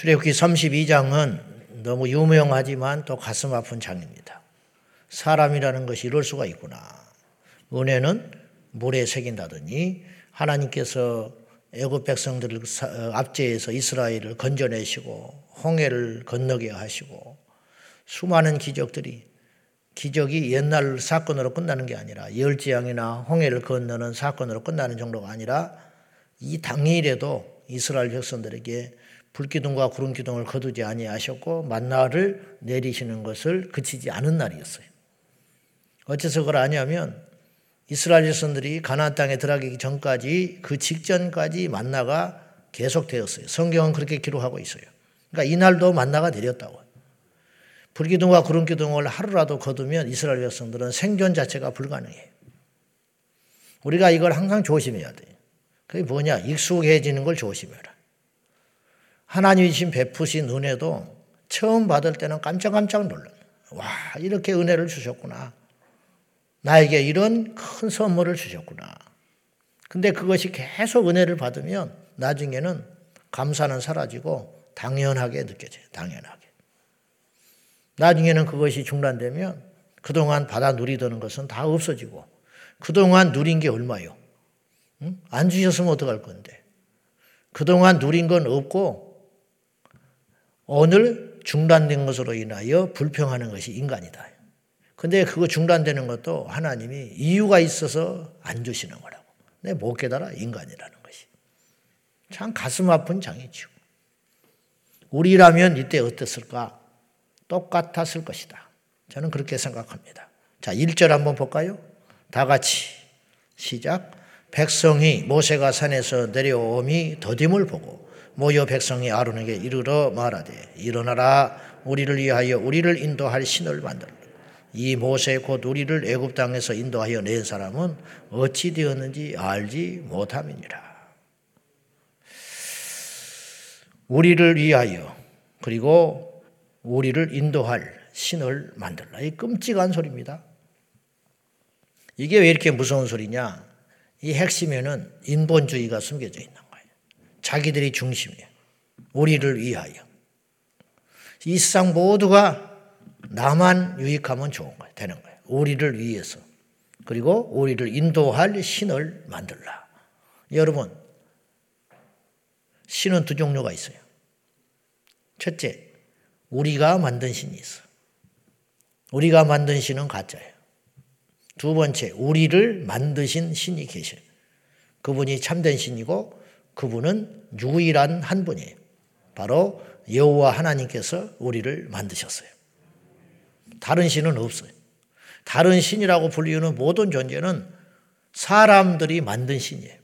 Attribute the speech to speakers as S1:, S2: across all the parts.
S1: 출애굽기 32장은 너무 유명하지만 또 가슴 아픈 장입니다. 사람이라는 것이 이럴 수가 있구나. 은혜는 물에 새긴다더니 하나님께서 애굽 백성들을 어, 압제해서 이스라엘을 건져내시고 홍해를 건너게 하시고 수많은 기적들이 기적이 옛날 사건으로 끝나는 게 아니라 열지양이나 홍해를 건너는 사건으로 끝나는 정도가 아니라 이 당일에도 이스라엘 백성들에게 불기둥과 구름기둥을 거두지 아니하셨고 만나를 내리시는 것을 그치지 않은 날이었어요. 어째서 그걸 아냐면 이스라엘 백성들이 가나안 땅에 들어가기 전까지 그 직전까지 만나가 계속되었어요. 성경은 그렇게 기록하고 있어요. 그러니까 이날도 만나가 내렸다고. 불기둥과 구름기둥을 하루라도 거두면 이스라엘 백성들은 생존 자체가 불가능해요. 우리가 이걸 항상 조심해야 돼요. 그게 뭐냐? 익숙해지는 걸 조심해라. 하나님이 신 베푸신 은혜도 처음 받을 때는 깜짝깜짝 놀라. 와, 이렇게 은혜를 주셨구나. 나에게 이런 큰 선물을 주셨구나. 근데 그것이 계속 은혜를 받으면 나중에는 감사는 사라지고 당연하게 느껴져요. 당연하게. 나중에는 그것이 중단되면 그동안 받아 누리던 것은 다 없어지고 그동안 누린 게 얼마요? 응? 안 주셨으면 어떡할 건데. 그동안 누린 건 없고 오늘 중단된 것으로 인하여 불평하는 것이 인간이다. 근데 그거 중단되는 것도 하나님이 이유가 있어서 안 주시는 거라고. 내 못 깨달아 인간이라는 것이. 참 가슴 아픈 장이죠. 우리라면 이때 어땠을까? 똑같았을 것이다. 저는 그렇게 생각합니다. 자, 1절 한번 볼까요? 다 같이 시작. 백성이 모세가 산에서 내려옴이 더딤을 보고 모여 백성이 아론에게 이르러 말하되 일어나라 우리를 위하여 우리를 인도할 신을 만들라. 이 모세 곧 우리를 애굽 땅에서 인도하여 낸 사람은 어찌 되었는지 알지 못함이니라. 우리를 위하여 그리고 우리를 인도할 신을 만들라. 이 끔찍한 소리입니다. 이게 왜 이렇게 무서운 소리냐? 이 핵심에는 인본주의가 숨겨져 있는 자기들이 중심이에요. 우리를 위하여. 이 세상 모두가 나만 유익하면 좋은 거예요. 되는 거예요. 우리를 위해서. 그리고 우리를 인도할 신을 만들라. 여러분, 신은 두 종류가 있어요. 첫째, 우리가 만든 신이 있어. 우리가 만든 신은 가짜예요. 두 번째, 우리를 만드신 신이 계셔요. 그분이 참된 신이고 그분은 유일한 한 분이에요. 바로 여호와 하나님께서 우리를 만드셨어요. 다른 신은 없어요. 다른 신이라고 불리는 모든 존재는 사람들이 만든 신이에요.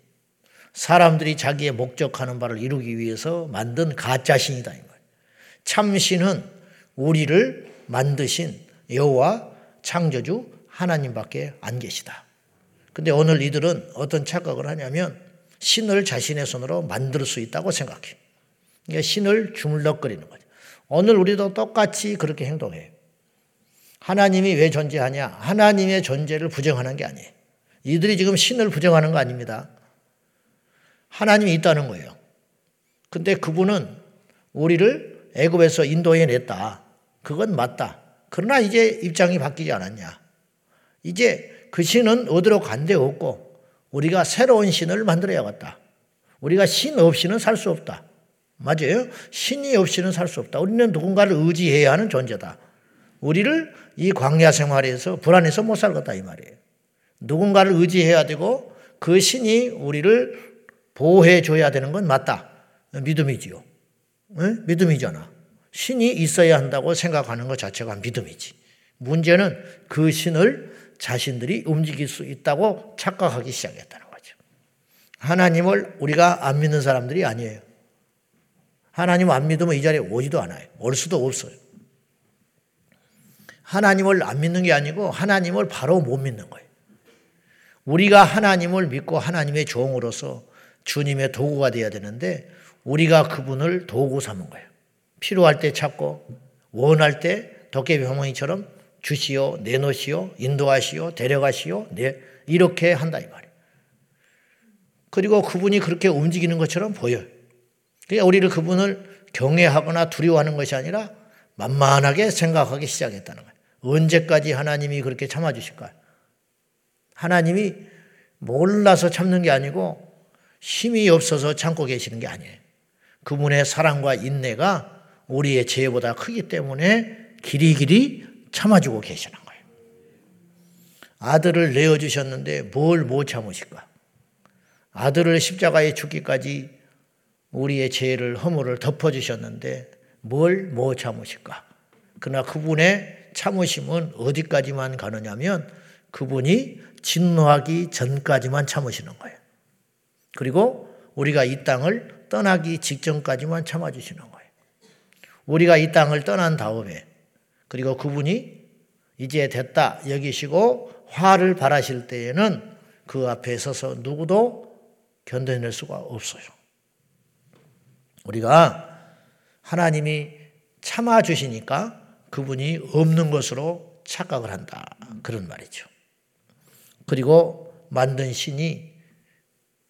S1: 사람들이 자기의 목적하는 바를 이루기 위해서 만든 가짜 신이다 이 거예요. 참 신은 우리를 만드신 여호와 창조주 하나님밖에 안 계시다. 근데 오늘 이들은 어떤 착각을 하냐면 신을 자신의 손으로 만들 수 있다고 생각해. 그러니까 신을 주물럭거리는 거죠. 오늘 우리도 똑같이 그렇게 행동해요. 하나님이 왜 존재하냐? 하나님의 존재를 부정하는 게 아니에요. 이들이 지금 신을 부정하는 거 아닙니다. 하나님이 있다는 거예요. 근데 그분은 우리를 애굽에서 인도해 냈다. 그건 맞다. 그러나 이제 입장이 바뀌지 않았냐? 이제 그 신은 어디로 간데 없고 우리가 새로운 신을 만들어야겠다. 우리가 신 없이는 살 수 없다. 맞아요? 신이 없이는 살 수 없다. 우리는 누군가를 의지해야 하는 존재다. 우리를 이 광야 생활에서 불안해서 못 살겠다 이 말이에요. 누군가를 의지해야 되고 그 신이 우리를 보호해 줘야 되는 건 맞다. 믿음이지요. 네? 믿음이잖아. 신이 있어야 한다고 생각하는 것 자체가 믿음이지. 문제는 그 신을 자신들이 움직일 수 있다고 착각하기 시작했다는 거죠. 하나님을 우리가 안 믿는 사람들이 아니에요. 하나님 안 믿으면 이 자리에 오지도 않아요. 올 수도 없어요. 하나님을 안 믿는 게 아니고 하나님을 바로 못 믿는 거예요. 우리가 하나님을 믿고 하나님의 종으로서 주님의 도구가 되어야 되는데 우리가 그분을 도구 삼은 거예요. 필요할 때 찾고 원할 때 도깨비 방망이처럼 주시오, 내놓으시오, 인도하시오, 데려가시오, 네, 이렇게 한다 이 말이에요. 그리고 그분이 그렇게 움직이는 것처럼 보여요. 그러니까 우리를 그분을 경외하거나 두려워하는 것이 아니라 만만하게 생각하기 시작했다는 거예요. 언제까지 하나님이 그렇게 참아주실까요? 하나님이 몰라서 참는 게 아니고 힘이 없어서 참고 계시는 게 아니에요. 그분의 사랑과 인내가 우리의 죄보다 크기 때문에 길이 길이 참아주고 계시는 거예요. 아들을 내어주셨는데 뭘 못 참으실까? 아들을 십자가에 죽기까지 우리의 죄를 허물을 덮어주셨는데 뭘 못 참으실까? 그러나 그분의 참으심은 어디까지만 가느냐면 그분이 진노하기 전까지만 참으시는 거예요. 그리고 우리가 이 땅을 떠나기 직전까지만 참아주시는 거예요. 우리가 이 땅을 떠난 다음에 그리고 그분이 이제 됐다 여기시고 화를 바라실 때에는 그 앞에 서서 누구도 견뎌낼 수가 없어요. 우리가 하나님이 참아 주시니까 그분이 없는 것으로 착각을 한다. 그런 말이죠. 그리고 만든 신이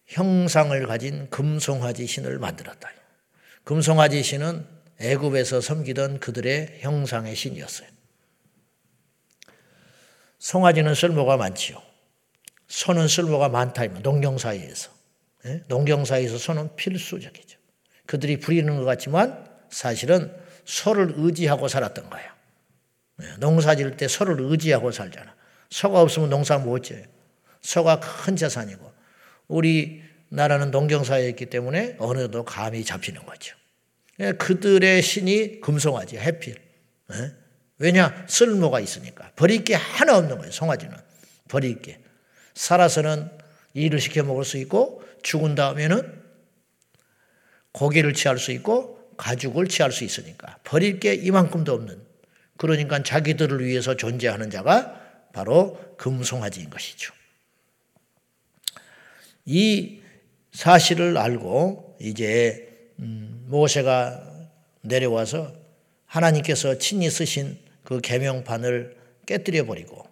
S1: 형상을 가진 금송아지 신을 만들었다. 금송아지 신은 애굽에서 섬기던 그들의 형상의 신이었어요. 송아지는 쓸모가 많지요. 소는 쓸모가 많다. 농경 사이에서. 예? 농경 사이에서 소는 필수적이죠. 그들이 부리는 것 같지만 사실은 소를 의지하고 살았던 거예요. 예, 농사 지을 때 소를 의지하고 살잖아. 소가 없으면 농사 못 지어요. 소가 큰 재산이고 우리 나라는 농경 사회였기 때문에 어느 정도 감이 잡히는 거죠. 예, 그들의 신이 금송아지, 해필. 예? 왜냐? 쓸모가 있으니까. 버릴 게 하나 없는 거예요, 송아지는. 버릴 게. 살아서는 일을 시켜 먹을 수 있고, 죽은 다음에는 고기를 취할 수 있고, 가죽을 취할 수 있으니까. 버릴 게 이만큼도 없는. 그러니까 자기들을 위해서 존재하는 자가 바로 금송아지인 것이죠. 이 사실을 알고 이제 음, 모세가 내려와서 하나님께서 친히 쓰신 그 계명판을 깨뜨려 버리고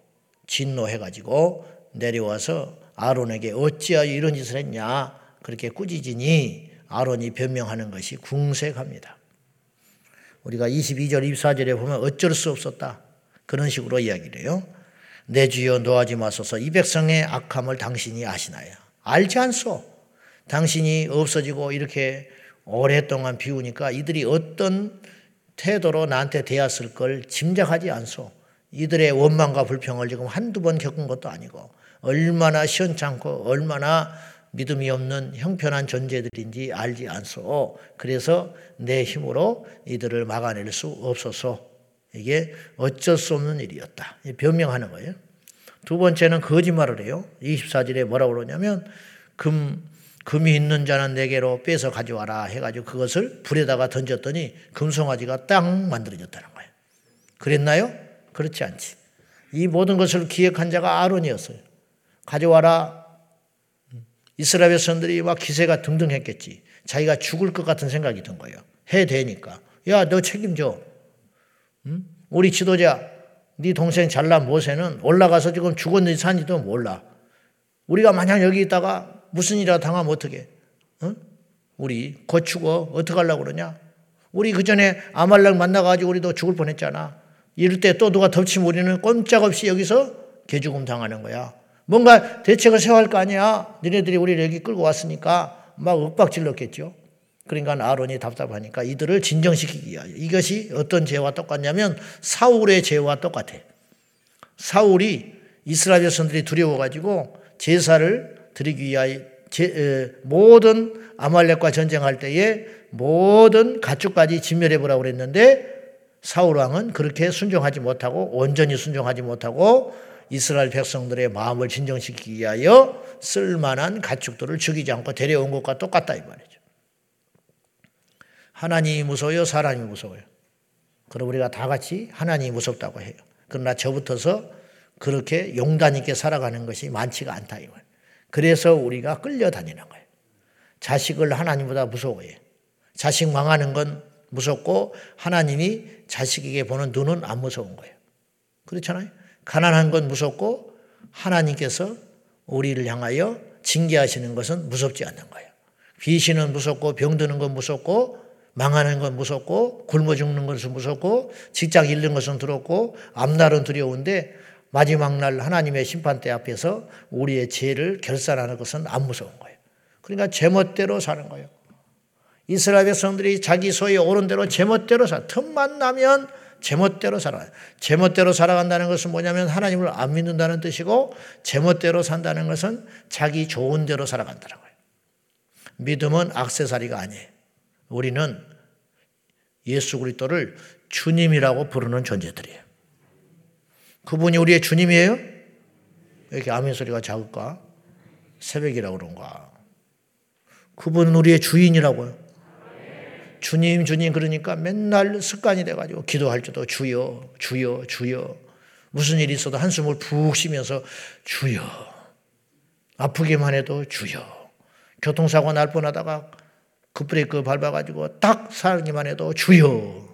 S1: 진노해 가지고 내려와서 아론에게 어찌하여 이런 짓을 했냐 그렇게 꾸짖으니 아론이 변명하는 것이 궁색합니다. 우리가 22절 24절에 보면 어쩔 수 없었다. 그런 식으로 이야기를 해요. 내 주여 노하지 마소서 이 백성의 악함을 당신이 아시나요? 알지 않소. 당신이 없어지고 이렇게 오랫동안 비우니까 이들이 어떤 태도로 나한테 대했을 걸 짐작하지 않소. 이들의 원망과 불평을 지금 한두 번 겪은 것도 아니고 얼마나 시원찮고 얼마나 믿음이 없는 형편한 존재들인지 알지 않소. 그래서 내 힘으로 이들을 막아낼 수 없어서 이게 어쩔 수 없는 일이었다. 변명하는 거예요. 두 번째는 거짓말을 해요. 24절에 뭐라고 그러냐면 금 금이 있는 자는 내게로 빼서 가져와라 해가지고 그것을 불에다가 던졌더니 금송아지가 딱 만들어졌다는 거예요. 그랬나요? 그렇지 않지. 이 모든 것을 기획한 자가 아론이었어요. 가져와라. 이스라엘 백성들이 막 기세가 등등했겠지. 자기가 죽을 것 같은 생각이 든 거예요. 해 되니까. 야, 너 책임져. 응? 우리 지도자 네 동생 잘난 모세는 올라가서 지금 죽었는지 산지도 몰라. 우리가 만약 여기 있다가 무슨 일이라 당하면 어떻게? 어? 우리 곧 죽어. 어떻게 하려고 그러냐? 우리 그 전에 아말렉 만나가지고 우리도 죽을 뻔했잖아. 이럴 때 또 누가 덮치면 우리는 꼼짝없이 여기서 개죽음 당하는 거야. 뭔가 대책을 세워야 할 거 아니야. 너네들이 우리를 여기 끌고 왔으니까 막 윽박질렀겠죠. 그러니까 아론이 답답하니까 이들을 진정시키기 위하여 이것이 어떤 죄와 똑같냐면 사울의 죄와 똑같아. 사울이 이스라엘 백성들이 두려워가지고 제사를 드리기 위하여 제, 모든 아말렉과 전쟁할 때에 모든 가축까지 진멸해 보라고 그랬는데 사울 왕은 그렇게 순종하지 못하고 온전히 순종하지 못하고 이스라엘 백성들의 마음을 진정시키기 위하여 쓸만한 가축들을 죽이지 않고 데려온 것과 똑같다 이 말이죠. 하나님이 무서워요? 사람이 무서워요? 그럼 우리가 다 같이 하나님이 무섭다고 해요. 그러나 저부터서 그렇게 용단 있게 살아가는 것이 많지가 않다 이거예요. 그래서 우리가 끌려다니는 거예요. 자식을 하나님보다 무서워해. 자식 망하는 건 무섭고 하나님이 자식에게 보는 눈은 안 무서운 거예요. 그렇잖아요. 가난한 건 무섭고 하나님께서 우리를 향하여 징계하시는 것은 무섭지 않는 거예요. 귀신은 무섭고 병드는 건 무섭고 망하는 건 무섭고 굶어 죽는 것은 무섭고 직장 잃는 것은 두렵고 앞날은 두려운데 마지막 날 하나님의 심판대 앞에서 우리의 죄를 결산하는 것은 안 무서운 거예요. 그러니까 제멋대로 사는 거예요. 이스라엘 백성들이 자기 소에 오른 대로 제멋대로 살. 틈만 나면 제멋대로 살아요. 제멋대로 살아간다는 것은 뭐냐면 하나님을 안 믿는다는 뜻이고 제멋대로 산다는 것은 자기 좋은 대로 살아간다는 거예요. 믿음은 악세사리가 아니에요. 우리는 예수 그리스도를 주님이라고 부르는 존재들이에요. 그분이 우리의 주님이에요? 왜 이렇게 아멘 소리가 작을까? 새벽이라고 그런가? 그분은 우리의 주인이라고요. 주님, 주님 그러니까 맨날 습관이 돼가지고 기도할 때도 주여, 주여, 주여. 무슨 일이 있어도 한숨을 푹 쉬면서 주여. 아프기만 해도 주여. 교통사고 날 뻔하다가 급브레이크 밟아가지고 딱 살기만 해도 주여.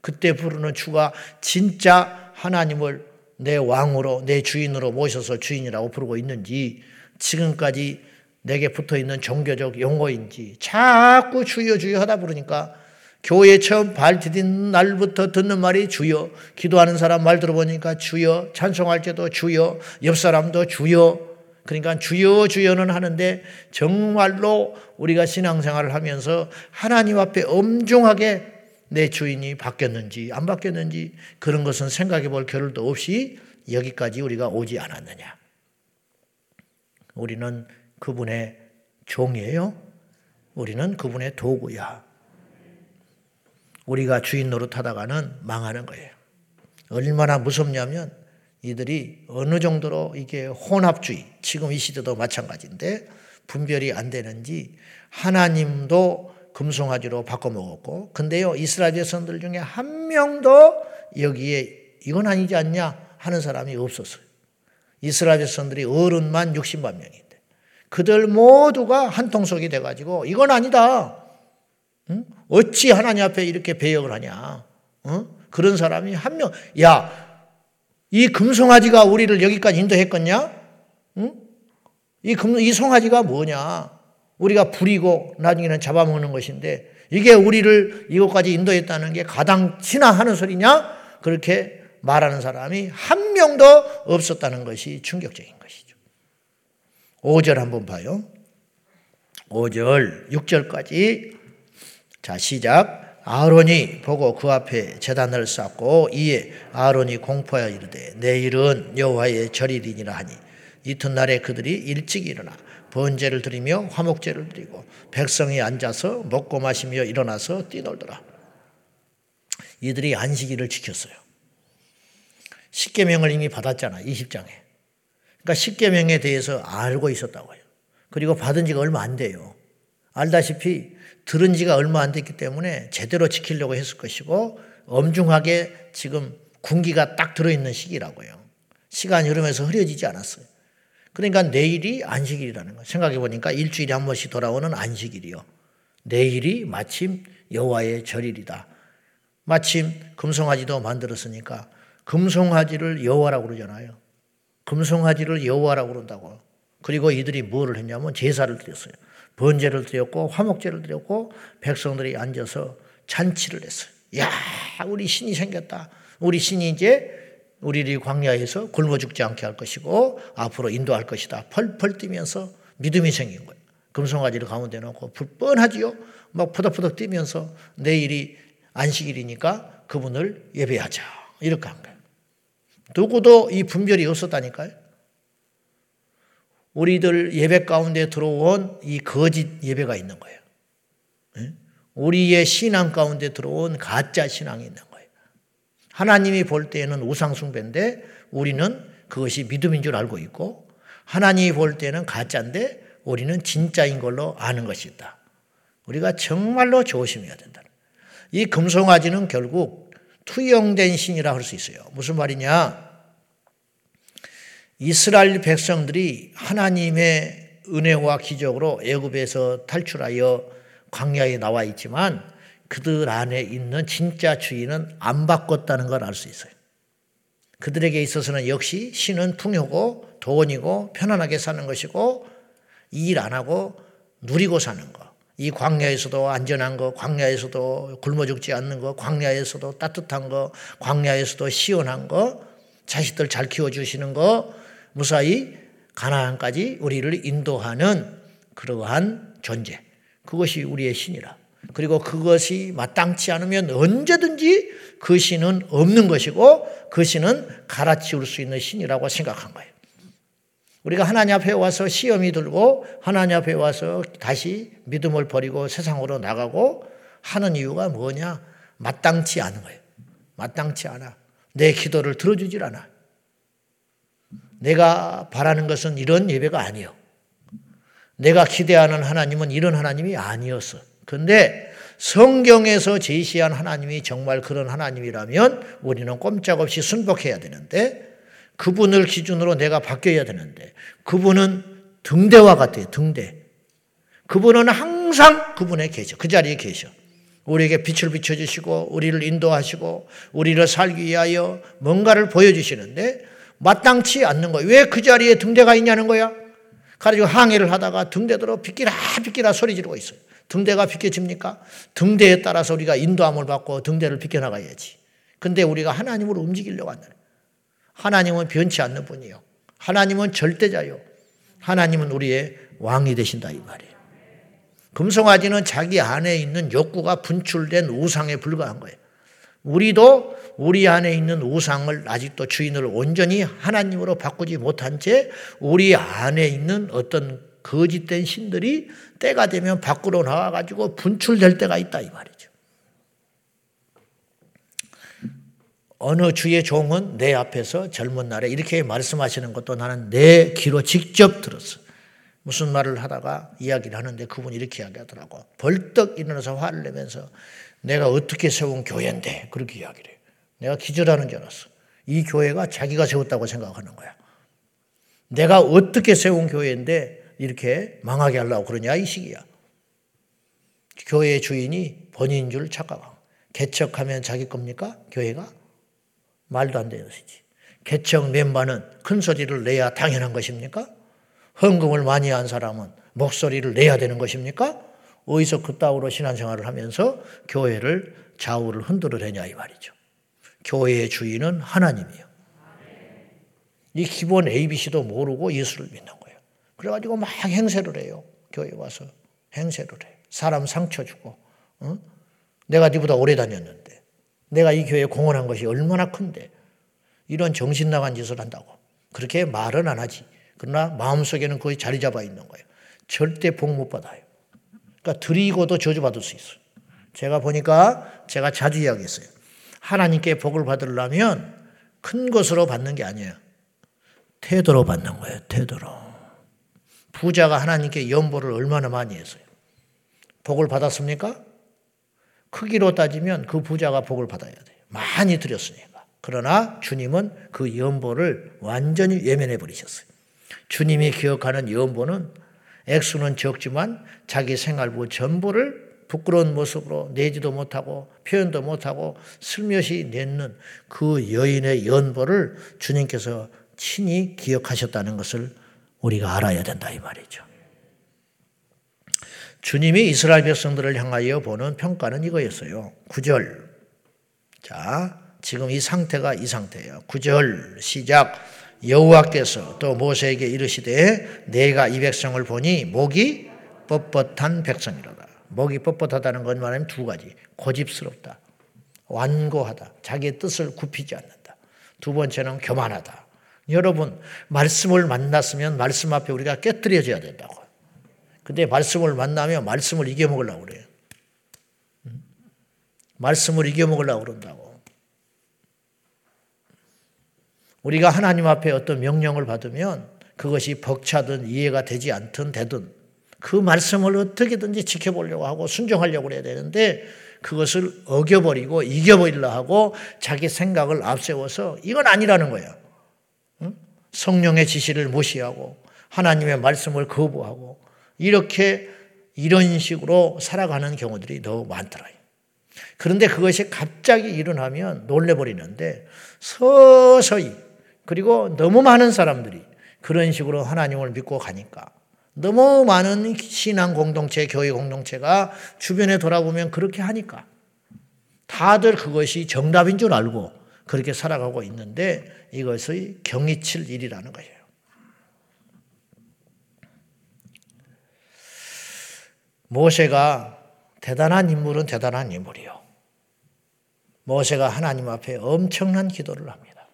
S1: 그때 부르는 주가 진짜 하나님을 내 왕으로, 내 주인으로 모셔서 주인이라고 부르고 있는지 지금까지 내게 붙어 있는 종교적 용어인지 자꾸 주여 주여 하다 부르니까 교회 처음 발 디딘 날부터 듣는 말이 주여 기도하는 사람 말 들어보니까 주여 찬송할 때도 주여 옆 사람도 주여. 그러니까 주여 주여는 하는데 정말로 우리가 신앙생활을 하면서 하나님 앞에 엄중하게 내 주인이 바뀌었는지 안 바뀌었는지 그런 것은 생각해 볼 겨를도 없이 여기까지 우리가 오지 않았느냐. 우리는 그분의 종이에요. 우리는 그분의 도구야. 우리가 주인 노릇하다가는 망하는 거예요. 얼마나 무섭냐면 이들이 어느 정도로 이게 혼합주의, 지금 이 시대도 마찬가지인데 분별이 안 되는지 하나님도 금송아지로 바꿔 먹었고, 근데요, 이스라엘 백성들 중에 한 명도 여기에 이건 아니지 않냐 하는 사람이 없었어요. 이스라엘 백성들이 어른만 60만 명인데, 그들 모두가 한 통속이 돼가지고, 이건 아니다. 응? 어찌 하나님 앞에 이렇게 배역을 하냐. 응? 그런 사람이 한 명, 야, 이 금송아지가 우리를 여기까지 인도했겠냐? 응? 이 금, 이 송아지가 뭐냐? 우리가 부리고 나중에는 잡아먹는 것인데 이게 우리를 이곳까지 인도했다는 게 가당치나 하는 소리냐? 그렇게 말하는 사람이 한 명도 없었다는 것이 충격적인 것이죠. 5절 한번 봐요. 5절, 6절까지. 자, 시작. 아론이 보고 그 앞에 재단을 쌓고 이에 아론이 공포하여 이르되 내일은 여호와의 절일이니라 하니 이튿날에 그들이 일찍 일어나 번제를 드리며 화목제를 드리고 백성이 앉아서 먹고 마시며 일어나서 뛰놀더라. 이들이 안식일을 지켰어요. 십계명을 이미 받았잖아. 20장에. 그러니까 십계명에 대해서 알고 있었다고요. 그리고 받은 지가 얼마 안 돼요. 알다시피 들은 지가 얼마 안 됐기 때문에 제대로 지키려고 했을 것이고 엄중하게 지금 군기가 딱 들어있는 시기라고요. 시간이 흐르면서 흐려지지 않았어요. 그러니까 내일이 안식일이라는 거. 생각해 보니까 일주일에 한 번씩 돌아오는 안식일이요. 내일이 마침 여호와의 절일이다. 마침 금송아지도 만들었으니까 금송아지를 여호와라고 그러잖아요. 금송아지를 여호와라고 그런다고. 그리고 이들이 뭐를 했냐면 제사를 드렸어요. 번제를 드렸고 화목제를 드렸고 백성들이 앉아서 잔치를 했어요. 야, 우리 신이 생겼다. 우리 신이 이제 우리를 광야에서 굶어 죽지 않게 할 것이고 앞으로 인도할 것이다. 펄펄 뛰면서 믿음이 생긴 거예요. 금송아지를 가운데 놓고 불뻔하지요. 막 푸덕푸덕 뛰면서 내일이 안식일이니까 그분을 예배하자. 이렇게 한 거예요. 누구도 이 분별이 없었다니까요. 우리들 예배 가운데 들어온 이 거짓 예배가 있는 거예요. 우리의 신앙 가운데 들어온 가짜 신앙이 있는 거예요. 하나님이 볼 때에는 우상숭배인데 우리는 그것이 믿음인 줄 알고 있고 하나님이 볼 때는 가짜인데 우리는 진짜인 걸로 아는 것이다. 우리가 정말로 조심해야 된다. 이 금송아지는 결국 투영된 신이라 할 수 있어요. 무슨 말이냐? 이스라엘 백성들이 하나님의 은혜와 기적으로 애굽에서 탈출하여 광야에 나와 있지만 그들 안에 있는 진짜 주인은 안 바꿨다는 걸 알 수 있어요. 그들에게 있어서는 역시 신은 풍요고 돈이고 편안하게 사는 것이고 일 안 하고 누리고 사는 거. 이 광야에서도 안전한 거, 광야에서도 굶어 죽지 않는 거, 광야에서도 따뜻한 거, 광야에서도 시원한 거, 자식들 잘 키워주시는 거, 무사히 가나안까지 우리를 인도하는 그러한 존재. 그것이 우리의 신이라. 그리고 그것이 마땅치 않으면 언제든지 그 신은 없는 것이고 그 신은 갈아치울 수 있는 신이라고 생각한 거예요. 우리가 하나님 앞에 와서 시험이 들고 하나님 앞에 와서 다시 믿음을 버리고 세상으로 나가고 하는 이유가 뭐냐? 마땅치 않은 거예요. 마땅치 않아. 내 기도를 들어주질 않아. 내가 바라는 것은 이런 예배가 아니요. 내가 기대하는 하나님은 이런 하나님이 아니었어. 근데 성경에서 제시한 하나님이 정말 그런 하나님이라면 우리는 꼼짝없이 순복해야 되는데 그분을 기준으로 내가 바뀌어야 되는데 그분은 등대와 같아요. 등대. 그분은 항상 그분에 계셔. 그 자리에 계셔. 우리에게 빛을 비춰주시고 우리를 인도하시고 우리를 살기 위하여 뭔가를 보여주시는데 마땅치 않는 거예요. 왜 그 자리에 등대가 있냐는 거야? 가지고 항해를 하다가 등대대로 비끼라 비끼라 소리 지르고 있어요. 등대가 비켜집니까? 등대에 따라서 우리가 인도함을 받고 등대를 비켜나가야지. 근데 우리가 하나님으로 움직이려고 한다. 하나님은 변치 않는 분이요. 하나님은 절대자요. 하나님은 우리의 왕이 되신다 이 말이에요. 금송아지는 자기 안에 있는 욕구가 분출된 우상에 불과한 거예요. 우리도 우리 안에 있는 우상을 아직도 주인을 온전히 하나님으로 바꾸지 못한 채 우리 안에 있는 어떤 거짓된 신들이 때가 되면 밖으로 나와가지고 분출될 때가 있다 이 말이죠. 어느 주의 종은 내 앞에서 젊은 날에 이렇게 말씀하시는 것도 나는 내 귀로 직접 들었어. 무슨 말을 하다가 이야기를 하는데 그분이 이렇게 이야기하더라고. 벌떡 일어나서 화를 내면서 내가 어떻게 세운 교회인데 그렇게 이야기를 해요. 내가 기절하는 줄 알았어. 이 교회가 자기가 세웠다고 생각하는 거야. 내가 어떻게 세운 교회인데 이렇게 망하게 하려고 그러냐 이 시기야. 교회 주인이 본인 줄 착각하고 개척하면 자기 겁니까? 교회가? 말도 안 되는 것이지. 개척 멤버는 큰 소리를 내야 당연한 것입니까? 헌금을 많이 한 사람은 목소리를 내야 되는 것입니까? 어디서 그따위로 신앙생활을 하면서 교회를 좌우를 흔들어대냐 이 말이죠. 교회의 주인은 하나님이요. 이 기본 ABC도 모르고 예수를 믿는. 그래가지고 막 행세를 해요. 교회 와서 행세를 해. 사람 상처 주고. 어? 내가 네보다 오래 다녔는데. 내가 이 교회에 공헌한 것이 얼마나 큰데. 이런 정신 나간 짓을 한다고. 그렇게 말은 안 하지. 그러나 마음속에는 거의 자리 잡아 있는 거예요. 절대 복 못 받아요. 그러니까 드리고도 저주받을 수 있어요. 제가 보니까 제가 자주 이야기했어요. 하나님께 복을 받으려면 큰 것으로 받는 게 아니에요. 태도로 받는 거예요. 태도로. 부자가 하나님께 연보를 얼마나 많이 했어요. 복을 받았습니까? 크기로 따지면 그 부자가 복을 받아야 돼요. 많이 드렸으니까. 그러나 주님은 그 연보를 완전히 예면해 버리셨어요. 주님이 기억하는 연보는 액수는 적지만 자기 생활부 전부를 부끄러운 모습으로 내지도 못하고 표현도 못하고 슬며시 내는 그 여인의 연보를 주님께서 친히 기억하셨다는 것을 우리가 알아야 된다 이 말이죠. 주님이 이스라엘 백성들을 향하여 보는 평가는 이거였어요. 9절. 자, 지금 이 상태가 이 상태예요. 9절 시작. 여호와께서 또 모세에게 이르시되 내가 이 백성을 보니 목이 뻣뻣한 백성이로다. 목이 뻣뻣하다는 건 말하면 두 가지. 고집스럽다. 완고하다. 자기의 뜻을 굽히지 않는다. 두 번째는 교만하다. 여러분, 말씀을 만났으면 말씀 앞에 우리가 깨뜨려져야 된다고. 근데 말씀을 만나면 말씀을 이겨먹으려고 그래요. 말씀을 이겨먹으려고 그런다고. 우리가 하나님 앞에 어떤 명령을 받으면 그것이 벅차든 이해가 되지 않든 되든 그 말씀을 어떻게든지 지켜보려고 하고 순종하려고 그래야 되는데 그것을 어겨버리고 이겨버리려 하고 자기 생각을 앞세워서 이건 아니라는 거야. 성령의 지시를 무시하고 하나님의 말씀을 거부하고 이렇게 이런 식으로 살아가는 경우들이 더 많더라요. 그런데 그것이 갑자기 일어나면 놀래버리는데 서서히 그리고 너무 많은 사람들이 그런 식으로 하나님을 믿고 가니까 너무 많은 신앙 공동체, 교회 공동체가 주변에 돌아보면 그렇게 하니까 다들 그것이 정답인 줄 알고 그렇게 살아가고 있는데 이것의 경이칠 일이라는 거예요. 모세가 대단한 인물은 대단한 인물이요. 모세가 하나님 앞에 엄청난 기도를 합니다.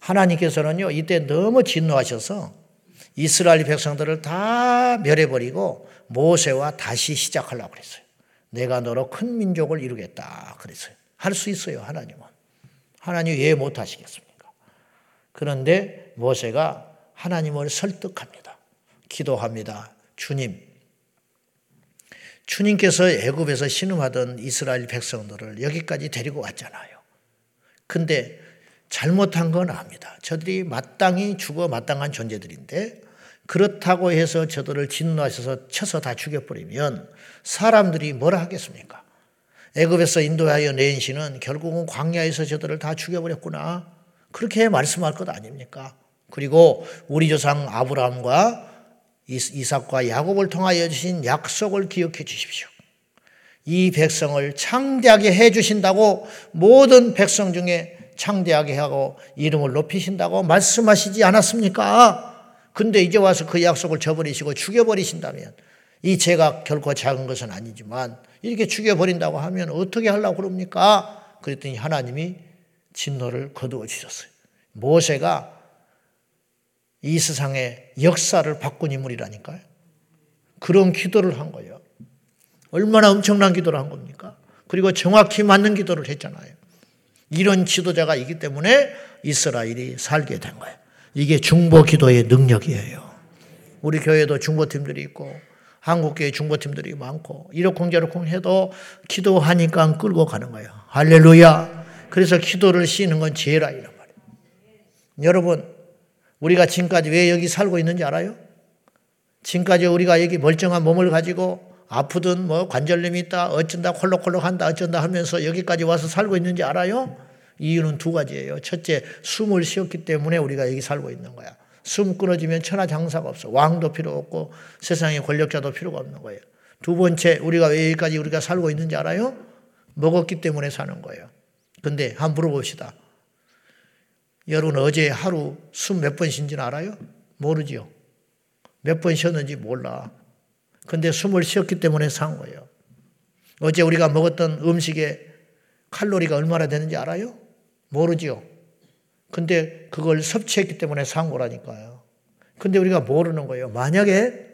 S1: 하나님께서는요, 이때 너무 진노하셔서 이스라엘 백성들을 다 멸해버리고 모세와 다시 시작하려고 그랬어요. 내가 너로 큰 민족을 이루겠다. 그랬어요. 할 수 있어요, 하나님은. 하나님 왜 못하시겠습니까? 그런데 모세가 하나님을 설득합니다. 기도합니다. 주님, 주님께서 애굽에서 신음하던 이스라엘 백성들을 여기까지 데리고 왔잖아요. 근데 잘못한 건 압니다. 저들이 마땅히 죽어 마땅한 존재들인데 그렇다고 해서 저들을 진노하셔서 쳐서 다 죽여버리면 사람들이 뭐라 하겠습니까? 애굽에서 인도하여 내신 시는 결국은 광야에서 저들을 다 죽여버렸구나. 그렇게 말씀할 것 아닙니까? 그리고 우리 조상 아브라함과 이삭과 야곱을 통하여 주신 약속을 기억해 주십시오. 이 백성을 창대하게 해 주신다고 모든 백성 중에 창대하게 하고 이름을 높이신다고 말씀하시지 않았습니까? 근데 이제 와서 그 약속을 저버리시고 죽여버리신다면 이 죄가 결코 작은 것은 아니지만 이렇게 죽여버린다고 하면 어떻게 하려고 그럽니까? 그랬더니 하나님이 진노를 거두어 주셨어요. 모세가 이 세상의 역사를 바꾼 인물이라니까요. 그런 기도를 한 거예요. 얼마나 엄청난 기도를 한 겁니까? 그리고 정확히 맞는 기도를 했잖아요. 이런 지도자가 있기 때문에 이스라엘이 살게 된 거예요. 이게 중보 기도의 능력이에요. 우리 교회도 중보팀들이 있고 한국교회 중보팀들이 많고 이러쿵저러쿵 해도 기도하니까 끌고 가는 거예요. 할렐루야. 그래서 기도를 씌는 건 죄라 이란 말이에요. 여러분 우리가 지금까지 왜 여기 살고 있는지 알아요? 지금까지 우리가 여기 멀쩡한 몸을 가지고 아프든 뭐 관절염이 있다, 어쩐다, 콜록콜록 한다, 어쩐다 하면서 여기까지 와서 살고 있는지 알아요? 이유는 두 가지예요. 첫째, 숨을 쉬었기 때문에 우리가 여기 살고 있는 거야. 숨 끊어지면 천하장사가 없어. 왕도 필요 없고 세상에 권력자도 필요가 없는 거예요. 두 번째, 우리가 왜 여기까지 우리가 살고 있는지 알아요? 먹었기 때문에 사는 거예요. 근데 한번 물어봅시다. 여러분 어제 하루 숨 몇 번 쉰지는 알아요? 모르지요. 몇 번 쉬었는지 몰라. 근데 숨을 쉬었기 때문에 산 거예요. 어제 우리가 먹었던 음식의 칼로리가 얼마나 되는지 알아요? 모르지요. 근데 그걸 섭취했기 때문에 산 거라니까요. 근데 우리가 모르는 거예요. 만약에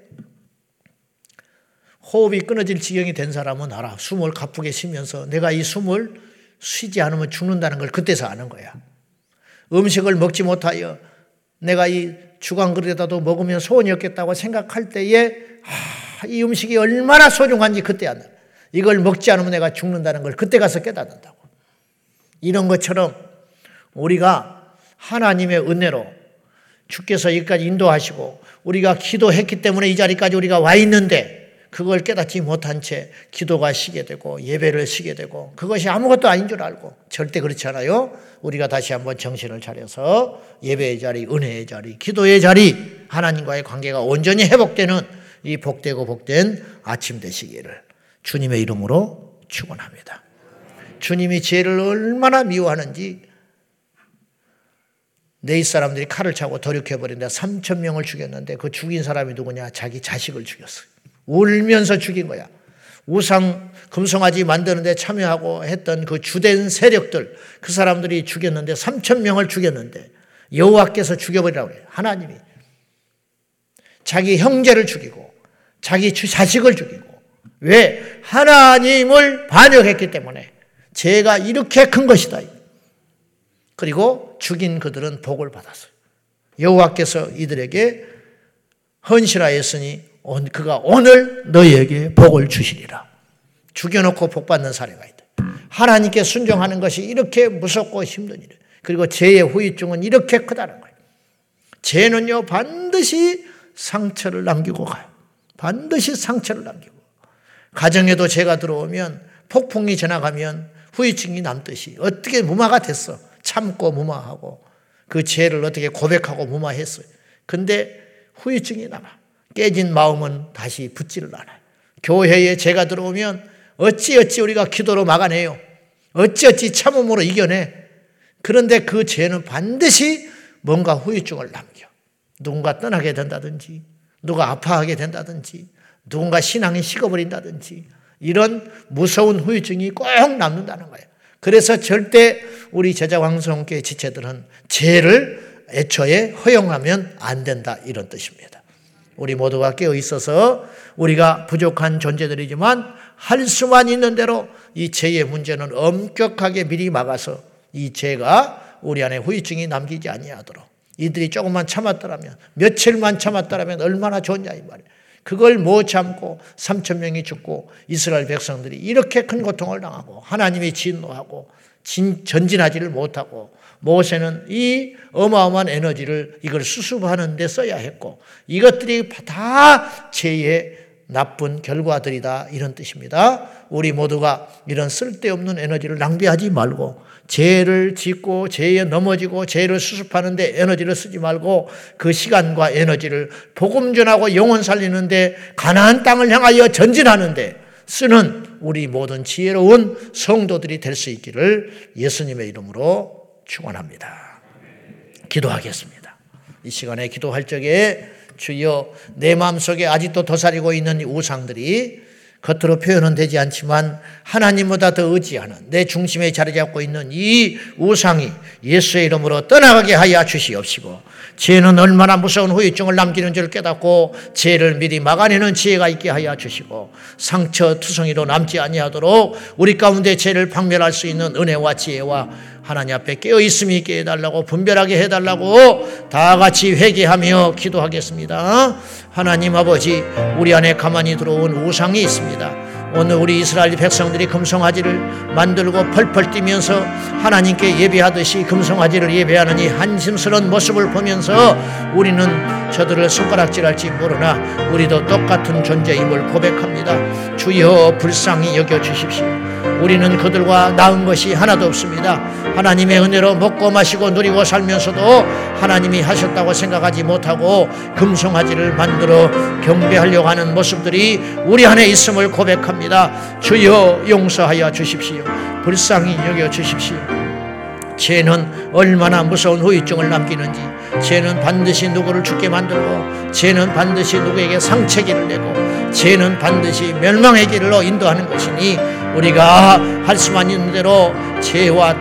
S1: 호흡이 끊어질 지경이 된 사람은 알아. 숨을 가쁘게 쉬면서 내가 이 숨을 쉬지 않으면 죽는다는 걸 그때서 아는 거야. 음식을 먹지 못하여 내가 이 주간 그릇에다도 먹으면 소원이 없겠다고 생각할 때에 아, 이 음식이 얼마나 소중한지 그때 안다. 이걸 먹지 않으면 내가 죽는다는 걸 그때 가서 깨닫는다고. 이런 것처럼 우리가 하나님의 은혜로 주께서 여기까지 인도하시고 우리가 기도했기 때문에 이 자리까지 우리가 와 있는데 그걸 깨닫지 못한 채 기도가 쉬게 되고 예배를 쉬게 되고 그것이 아무것도 아닌 줄 알고 절대 그렇지 않아요. 우리가 다시 한번 정신을 차려서 예배의 자리, 은혜의 자리, 기도의 자리, 하나님과의 관계가 온전히 회복되는 이 복되고 복된 아침 되시기를 주님의 이름으로 축원합니다. 주님이 죄를 얼마나 미워하는지 네이 사람들이 칼을 차고 돌이켜버린다. 3천 명을 죽였는데 그 죽인 사람이 누구냐? 자기 자식을 죽였어요. 울면서 죽인 거야. 우상 금송아지 만드는데 참여하고 했던 그 주된 세력들 그 사람들이 죽였는데 3천 명을 죽였는데 여호와께서 죽여버리라고 그래요. 하나님이 자기 형제를 죽이고 자기 자식을 죽이고 왜 하나님을 반역했기 때문에 죄가 이렇게 큰 것이다. 그리고 죽인 그들은 복을 받았어요. 여호와께서 이들에게 헌신하였으니 그가 오늘 너희에게 복을 주시리라. 죽여놓고 복 받는 사례가 있다. 하나님께 순종하는 것이 이렇게 무섭고 힘든 일 그리고 죄의 후유증은 이렇게 크다는 거예요. 죄는요, 반드시 상처를 남기고 가요. 반드시 상처를 남기고. 가정에도 죄가 들어오면 폭풍이 지나가면 후유증이 남듯이 어떻게 무마가 됐어. 참고 무마하고 그 죄를 어떻게 고백하고 무마했어요. 근데 후유증이 남아. 깨진 마음은 다시 붙지를 않아요. 교회에 죄가 들어오면 어찌어찌 우리가 기도로 막아내요. 어찌어찌 참음으로 이겨내. 그런데 그 죄는 반드시 뭔가 후유증을 남겨. 누군가 떠나게 된다든지, 누가 아파하게 된다든지, 누군가 신앙이 식어버린다든지, 이런 무서운 후유증이 꼭 남는다는 거예요. 그래서 절대 우리 제자 왕성교회 지체들은 죄를 애초에 허용하면 안 된다 이런 뜻입니다. 우리 모두가 깨어 있어서 우리가 부족한 존재들이지만 할 수만 있는 대로 이 죄의 문제는 엄격하게 미리 막아서 이 죄가 우리 안에 후유증이 남기지 아니하도록 이들이 조금만 참았더라면 며칠만 참았더라면 얼마나 좋냐 이 말이에요. 그걸 못 참고 3천 명이 죽고 이스라엘 백성들이 이렇게 큰 고통을 당하고 하나님이 진노하고 진, 전진하지를 못하고 모세는 이 어마어마한 에너지를 이걸 수습하는 데 써야 했고 이것들이 다 죄의 나쁜 결과들이다 이런 뜻입니다. 우리 모두가 이런 쓸데없는 에너지를 낭비하지 말고 죄를 짓고 죄에 넘어지고 죄를 수습하는데 에너지를 쓰지 말고 그 시간과 에너지를 복음 전하고 영혼 살리는데 가나안 땅을 향하여 전진하는데 쓰는 우리 모든 지혜로운 성도들이 될 수 있기를 예수님의 이름으로 축원합니다. 기도하겠습니다. 이 시간에 기도할 적에 주여 내 마음속에 아직도 도사리고 있는 우상들이 겉으로 표현은 되지 않지만 하나님보다 더 의지하는 내 중심에 자리 잡고 있는 이 우상이 예수의 이름으로 떠나가게 하여 주시옵시고 죄는 얼마나 무서운 후유증을 남기는 줄 깨닫고 죄를 미리 막아내는 지혜가 있게 하여 주시고 상처 투성이로 남지 아니하도록 우리 가운데 죄를 박멸할 수 있는 은혜와 지혜와 하나님 앞에 깨어 있음이 있게 해달라고 분별하게 해 달라고 다 같이 회개하며 기도하겠습니다. 하나님 아버지 우리 안에 가만히 들어온 우상이 있습니다. 오늘 우리 이스라엘 백성들이 금송아지를 만들고 펄펄 뛰면서 하나님께 예배하듯이 금송아지를 예배하는 이 한심스러운 모습을 보면서 우리는 저들을 손가락질할지 모르나 우리도 똑같은 존재임을 고백합니다. 주여 불쌍히 여겨 주십시오. 우리는 그들과 나은 것이 하나도 없습니다. 하나님의 은혜로 먹고 마시고 누리고 살면서도 하나님이 하셨다고 생각하지 못하고 금송아지를 만들어 경배하려고 하는 모습들이 우리 안에 있음을 고백합니다. 주여 용서하여 주십시오. 불쌍히 여겨 주십시오. 죄는 얼마나 무서운 후유증을 남기는지 죄는 반드시 누구를 죽게 만들고 죄는 반드시 누구에게 상처기를 내고 죄는 반드시 멸망의 길로 인도하는 것이니 우리가 할 수만 있는 대로 죄와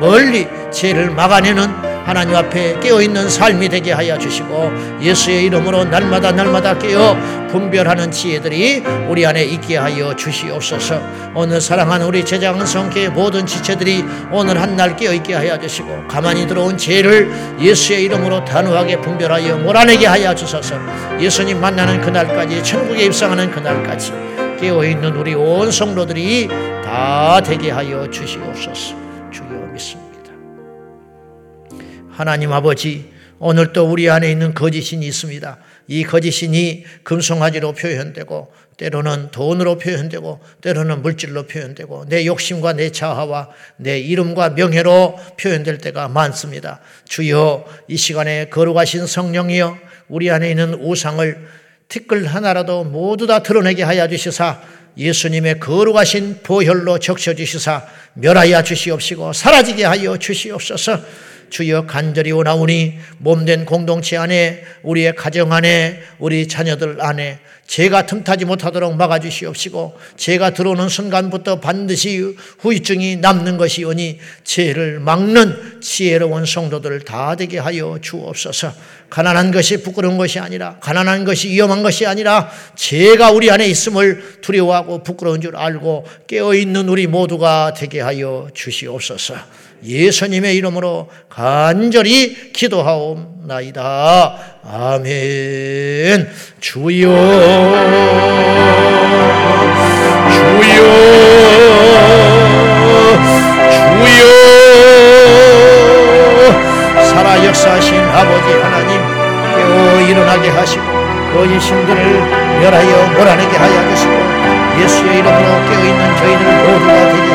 S1: 멀리 죄를 막아내는 하나님 앞에 깨어있는 삶이 되게 하여 주시고 예수의 이름으로 날마다 날마다 깨어 분별하는 지혜들이 우리 안에 있게 하여 주시옵소서. 오늘 사랑하는 우리 제장성교의 모든 지체들이 오늘 한 날 깨어있게 하여 주시고 가만히 들어온 죄를 예수의 이름으로 단호하게 분별하여 몰아내게 하여 주소서. 예수님 만나는 그날까지 천국에 입성하는 그날까지 깨어 있는 우리 온 성도들이 다 되게 하여 주시옵소서 하나님 아버지, 오늘 또 우리 안에 있는 거짓신이 있습니다. 이 거짓신이 금송아지로 표현되고, 때로는 돈으로 표현되고, 때로는 물질로 표현되고, 내 욕심과 내 자아와 내 이름과 명예로 표현될 때가 많습니다. 주여, 이 시간에 거룩하신 성령이여, 우리 안에 있는 우상을 티끌 하나라도 모두 다 드러내게 하여 주시사, 예수님의 거룩하신 보혈로 적셔 주시사, 멸하여 주시옵시고, 사라지게 하여 주시옵소서, 주여 간절히 원하오니 몸된 공동체 안에 우리의 가정 안에 우리 자녀들 안에 죄가 틈타지 못하도록 막아주시옵시고 죄가 들어오는 순간부터 반드시 후유증이 남는 것이오니 죄를 막는 지혜로운 성도들 다 되게 하여 주옵소서 가난한 것이 부끄러운 것이 아니라 가난한 것이 위험한 것이 아니라 죄가 우리 안에 있음을 두려워하고 부끄러운 줄 알고 깨어 있는 우리 모두가 되게 하여 주시옵소서 예수님의 이름으로 간절히 기도하옵나이다. 아멘. 주여, 주여, 주여, 살아 역사하신 아버지 하나님, 깨어 일어나게 하시고, 거짓 신들을 멸하여 몰아내게 하여 주시고, 예수의 이름으로 깨어있는 저희들 모두가 되게